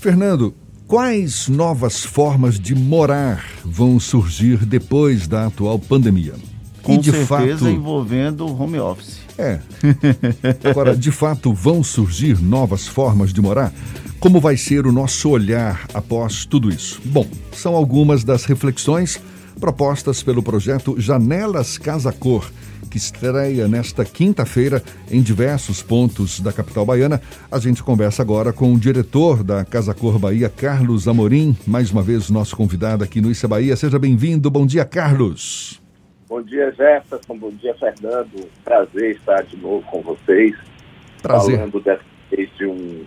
Fernando, quais novas formas de morar vão surgir depois da atual pandemia? Com e de certeza fato, envolvendo home office. É. Agora, de fato, vão surgir novas formas de morar? Como vai ser o nosso olhar após tudo isso? Bom, são algumas das reflexões propostas pelo projeto Janelas Casa Cor que estreia nesta quinta-feira em diversos pontos da capital baiana. A gente conversa agora com o diretor da Casa Cor Bahia, Carlos Amorim, mais uma vez nosso convidado aqui no Issa Bahia. Seja bem-vindo. Bom dia, Carlos. Bom dia, Jefferson. Bom dia, Fernando. Prazer estar de novo com vocês. Prazer. Falando dessa vez de um,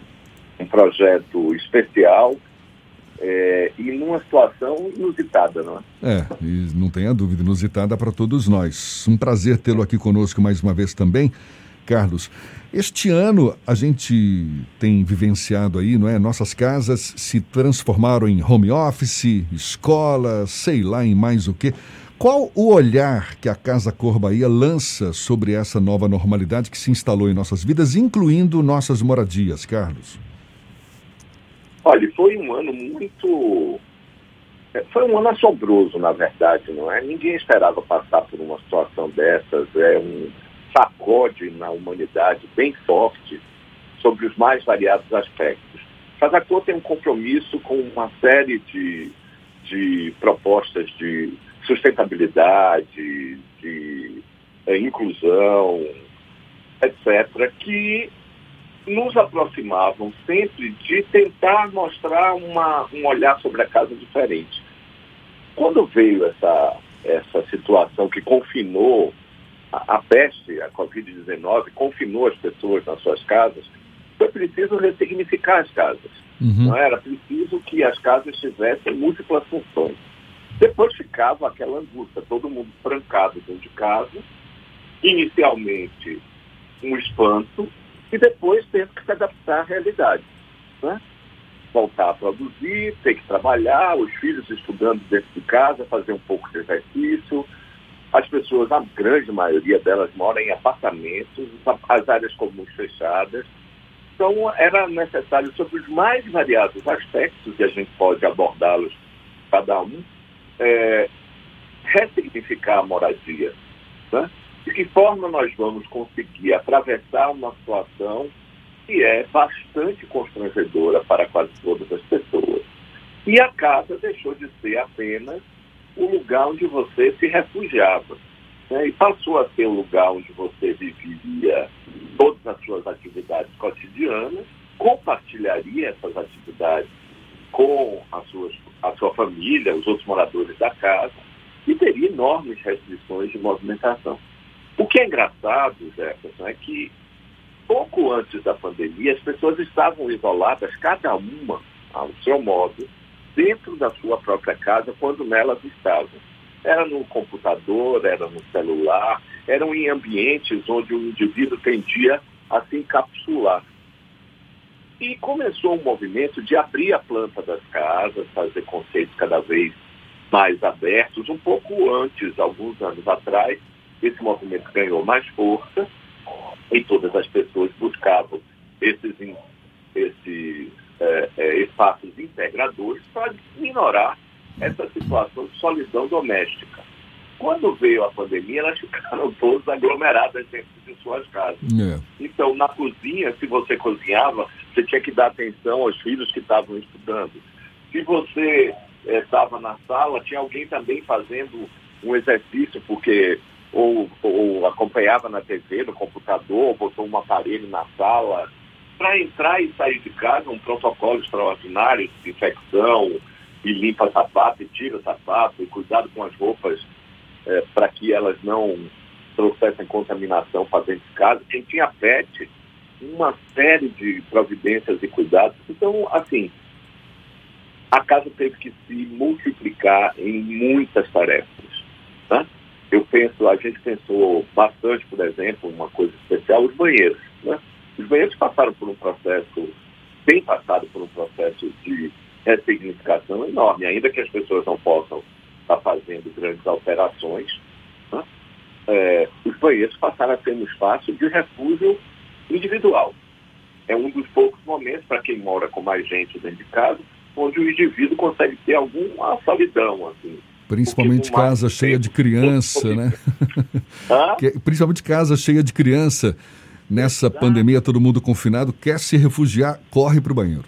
um projeto especial é, e numa situação inusitada, não é? É, e não tenha dúvida, inusitada para todos nós. Um prazer tê-lo aqui conosco mais uma vez também. Carlos, este ano a gente tem vivenciado aí, não é? Nossas casas se transformaram em home office, escola, sei lá em mais o quê. Qual o olhar que a Casa Cor Bahia lança sobre essa nova normalidade que se instalou em nossas vidas, incluindo nossas moradias, Carlos? Olha, foi um ano muito. É, foi um ano assombroso, na verdade, não é? Ninguém esperava passar por uma situação dessas. É um sacode na humanidade bem forte sobre os mais variados aspectos. Casacô tem um compromisso com uma série de, de propostas de sustentabilidade, de é, inclusão, etc., que nos aproximavam sempre de tentar mostrar uma, um olhar sobre a casa diferente. Quando veio essa, essa situação que confinou a, a peste, a Covid-19, confinou as pessoas nas suas casas, foi preciso ressignificar as casas. Uhum. Não era preciso que as casas tivessem múltiplas funções. Depois ficava aquela angústia, todo mundo trancado dentro de casa, inicialmente um espanto, e depois tendo que se adaptar à realidade. Né? Voltar a produzir, ter que trabalhar, os filhos estudando dentro de casa, fazer um pouco de exercício. As pessoas, a grande maioria delas, moram em apartamentos, as áreas comuns fechadas. Então, era necessário, sobre os mais variados aspectos, e a gente pode abordá-los cada um, é, ressignificar a moradia. Né? De que forma nós vamos conseguir atravessar uma situação que é bastante constrangedora para quase todas as pessoas. E a casa deixou de ser apenas o lugar onde você se refugiava. Né? E passou a ser o lugar onde você viveria todas as suas atividades cotidianas, compartilharia essas atividades com a sua, a sua família, os outros moradores da casa, e teria enormes restrições de movimentação. O que é engraçado, Jefferson, é que pouco antes da pandemia as pessoas estavam isoladas, cada uma ao seu modo, dentro da sua própria casa, quando nelas estavam. Era no computador, era no celular, eram em ambientes onde o indivíduo tendia a se encapsular. E começou um movimento de abrir a planta das casas, fazer conceitos cada vez mais abertos, um pouco antes, alguns anos atrás, esse movimento ganhou mais força e todas as pessoas buscavam esses, esses é, é, espaços integradores para minorar essa situação de solidão doméstica. Quando veio a pandemia, elas ficaram todas aglomeradas dentro de suas casas. É. Então, na cozinha, se você cozinhava, você tinha que dar atenção aos filhos que estavam estudando. Se você estava é, na sala, tinha alguém também fazendo um exercício, porque ou, ou acompanhava na TV, no computador, botou um aparelho na sala. Para entrar e sair de casa, um protocolo extraordinário de infecção, e limpa sapato, e tira sapato, e cuidado com as roupas é, para que elas não trouxessem contaminação para dentro de casa. Quem tinha pet, uma série de providências e cuidados. Então, assim, a casa teve que se multiplicar em muitas tarefas. Eu penso, a gente pensou bastante, por exemplo, uma coisa especial, os banheiros. Né? Os banheiros passaram por um processo, têm passado por um processo de ressignificação enorme, ainda que as pessoas não possam estar fazendo grandes alterações. Né? É, os banheiros passaram a ser um espaço de refúgio individual. é um dos poucos momentos, para quem mora com mais gente dentro de casa, onde o indivíduo consegue ter alguma solidão, assim. Principalmente casa cheia de criança, né? Principalmente casa cheia de criança. Nessa Exato. pandemia, todo mundo confinado, quer se refugiar, corre para o banheiro.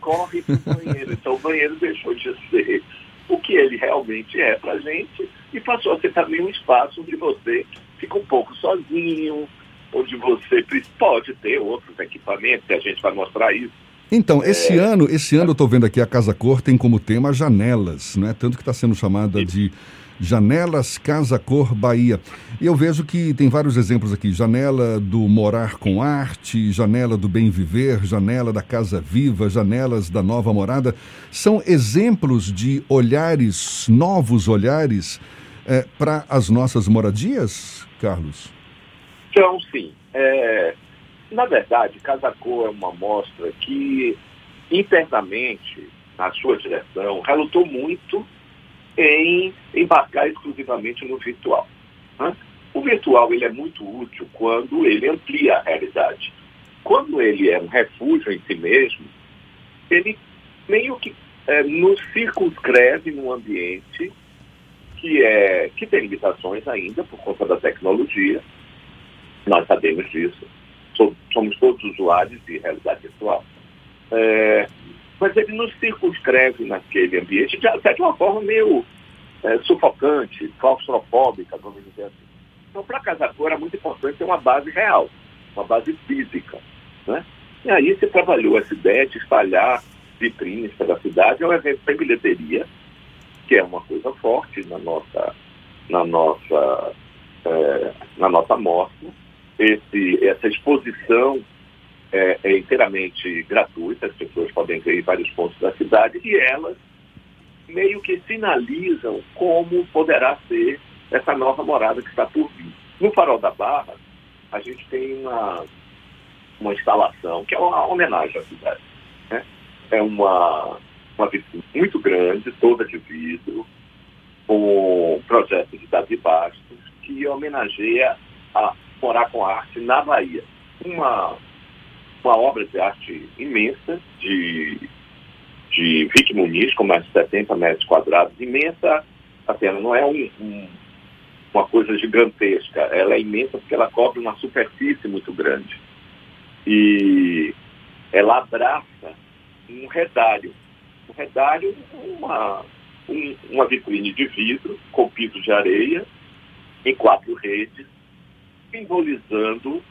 Corre para o banheiro. então o banheiro deixou de ser o que ele realmente é para a gente e passou a ser também um espaço onde você fica um pouco sozinho, onde você pode ter outros equipamentos, e a gente vai mostrar isso. Então, esse é... ano, esse ano eu estou vendo aqui a Casa Cor tem como tema janelas, não é? Tanto que está sendo chamada de Janelas Casa Cor Bahia. E eu vejo que tem vários exemplos aqui: janela do morar com arte, janela do bem viver, janela da casa viva, janelas da nova morada. São exemplos de olhares, novos olhares é, para as nossas moradias, Carlos? São sim. É, na verdade, Casa Cor é uma mostra que internamente, na sua direção, relutou muito em embarcar exclusivamente no virtual. Né? O virtual ele é muito útil quando ele amplia a realidade. Quando ele é um refúgio em si mesmo, ele meio que é, nos circunscreve num ambiente que, é, que tem limitações ainda por conta da tecnologia. Nós sabemos disso. Somos todos usuários de realidade virtual. É, mas ele nos circunscreve naquele ambiente de, até de uma forma meio é, sufocante, claustrofóbica, vamos dizer assim. Então, para Casacor era muito importante ter uma base real, uma base física. Né? E aí se trabalhou essa ideia de espalhar vitrines pela cidade. É um evento sem bilheteria, que é uma coisa forte na nossa, na nossa, é, na nossa mostra. Esse, essa exposição é, é, inteiramente gratuita, as pessoas podem ver em vários pontos da cidade e elas meio que sinalizam como poderá ser essa nova morada que está por vir. No Farol da Barra, a gente tem uma, uma instalação que é uma homenagem à cidade. Né? É uma, uma vitrine muito grande, toda de vidro, com um projeto de Davi Bastos, que homenageia a morar com arte na Bahia. Uma, uma obra de arte imensa, de, de Vic Muniz, com mais de 70 metros quadrados, imensa, apenas não é um, um, uma coisa gigantesca, ela é imensa porque ela cobre uma superfície muito grande. E ela abraça um redário. Um redário, uma, um, uma vitrine de vidro com piso de areia em quatro redes, simbolizando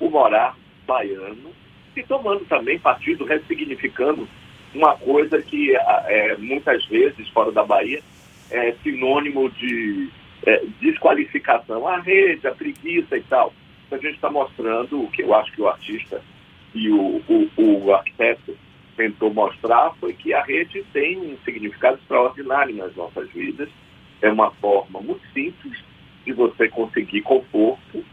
o morar baiano e tomando também partido, ressignificando uma coisa que é, muitas vezes fora da Bahia é sinônimo de é, desqualificação. A rede, a preguiça e tal. Então, a gente está mostrando o que eu acho que o artista e o, o, o arquiteto tentou mostrar foi que a rede tem um significado extraordinário nas nossas vidas. É uma forma muito simples de você conseguir conforto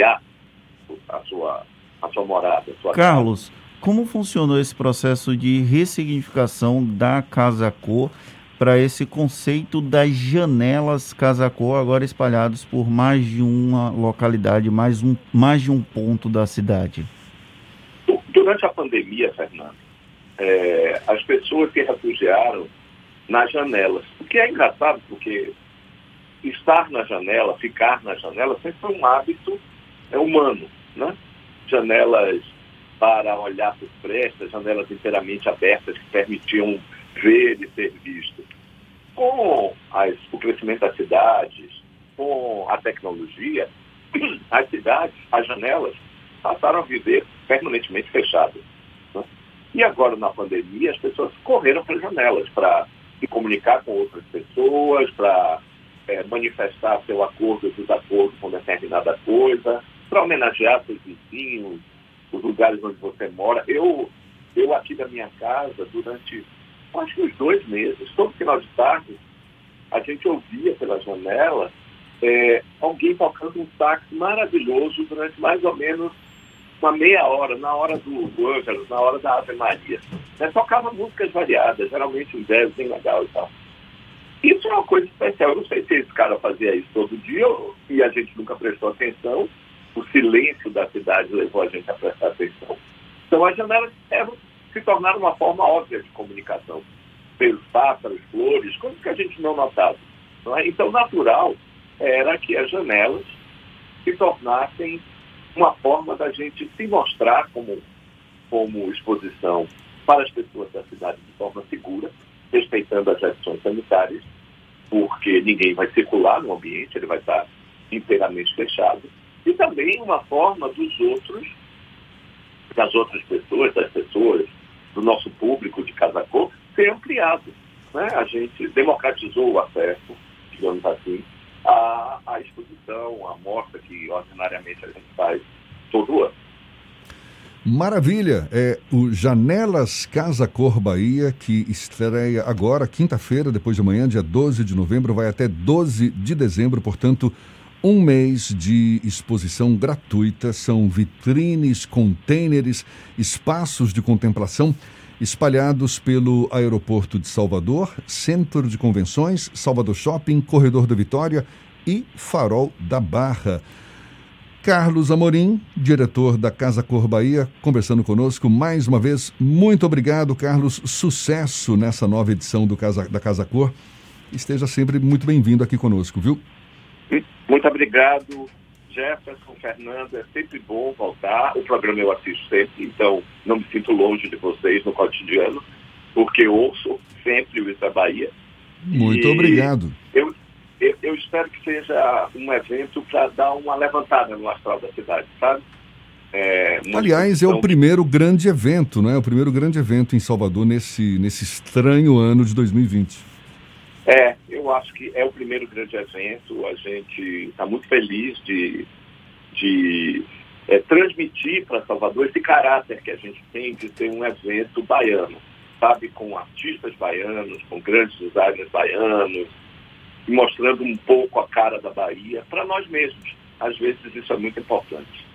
a sua, a sua morada. A sua Carlos, casa. como funcionou esse processo de ressignificação da Casa Cor para esse conceito das janelas Casa Cor, agora espalhados por mais de uma localidade, mais, um, mais de um ponto da cidade? Durante a pandemia, Fernando, é, as pessoas se refugiaram nas janelas. O que é engraçado, porque estar na janela, ficar na janela, sempre foi um hábito é, humano. Né? Janelas para olhar por prestas, janelas inteiramente abertas que permitiam ver e ser visto. Com as, o crescimento das cidades, com a tecnologia, as cidades, as janelas, passaram a viver permanentemente fechadas. Né? E agora, na pandemia, as pessoas correram para as janelas para se comunicar com outras pessoas, para é, manifestar seu acordo ou desacordo com determinada coisa, para homenagear seus vizinhos, os lugares onde você mora. Eu, eu aqui da minha casa, durante acho que uns dois meses, todo final de tarde, a gente ouvia pela janela é, alguém tocando um sax maravilhoso durante mais ou menos uma meia hora, na hora do, do na hora da Ave Maria. Né? Tocava músicas variadas, geralmente um jazz bem legal e tal. Isso é uma coisa especial. Eu não sei se esse cara fazia isso todo dia e a gente nunca prestou atenção, silêncio da cidade levou a gente a prestar atenção. Então, as janelas se tornaram uma forma óbvia de comunicação. Pelos pássaros, flores, coisas que a gente não notava. Não é? Então, natural era que as janelas se tornassem uma forma da gente se mostrar como, como exposição para as pessoas da cidade de forma segura, respeitando as restrições sanitárias, porque ninguém vai circular no ambiente, ele vai estar inteiramente fechado. E também uma forma dos outros, das outras pessoas, das pessoas, do nosso público de Casacô, ser ampliado. Né? A gente democratizou o acesso, digamos assim, à, à exposição, à mostra que ordinariamente a gente faz todo ano. Maravilha! É o Janelas Casa Cor Bahia, que estreia agora, quinta-feira, depois de amanhã, dia 12 de novembro, vai até 12 de dezembro, portanto, um mês de exposição gratuita. São vitrines, contêineres, espaços de contemplação espalhados pelo aeroporto de Salvador, Centro de Convenções, Salvador Shopping, Corredor da Vitória e Farol da Barra. Carlos Amorim, diretor da Casa Cor Bahia, conversando conosco mais uma vez. Muito obrigado, Carlos. Sucesso nessa nova edição Casa, da Casa Cor. Esteja sempre muito bem-vindo aqui conosco, viu? Muito obrigado, Jefferson, Fernando. É sempre bom voltar. O programa eu assisto sempre, então não me sinto longe de vocês no cotidiano, porque ouço sempre o Isa Bahia. Muito e obrigado. Eu, eu, eu espero que seja um evento para dar uma levantada no astral da cidade, sabe? É, Aliás, é o primeiro grande evento, né? O primeiro grande evento em Salvador nesse, nesse estranho ano de 2020. É, eu acho que é o primeiro grande evento. A gente está muito feliz de, de é, transmitir para Salvador esse caráter que a gente tem de ser um evento baiano, sabe? Com artistas baianos, com grandes designers baianos, mostrando um pouco a cara da Bahia para nós mesmos. Às vezes isso é muito importante.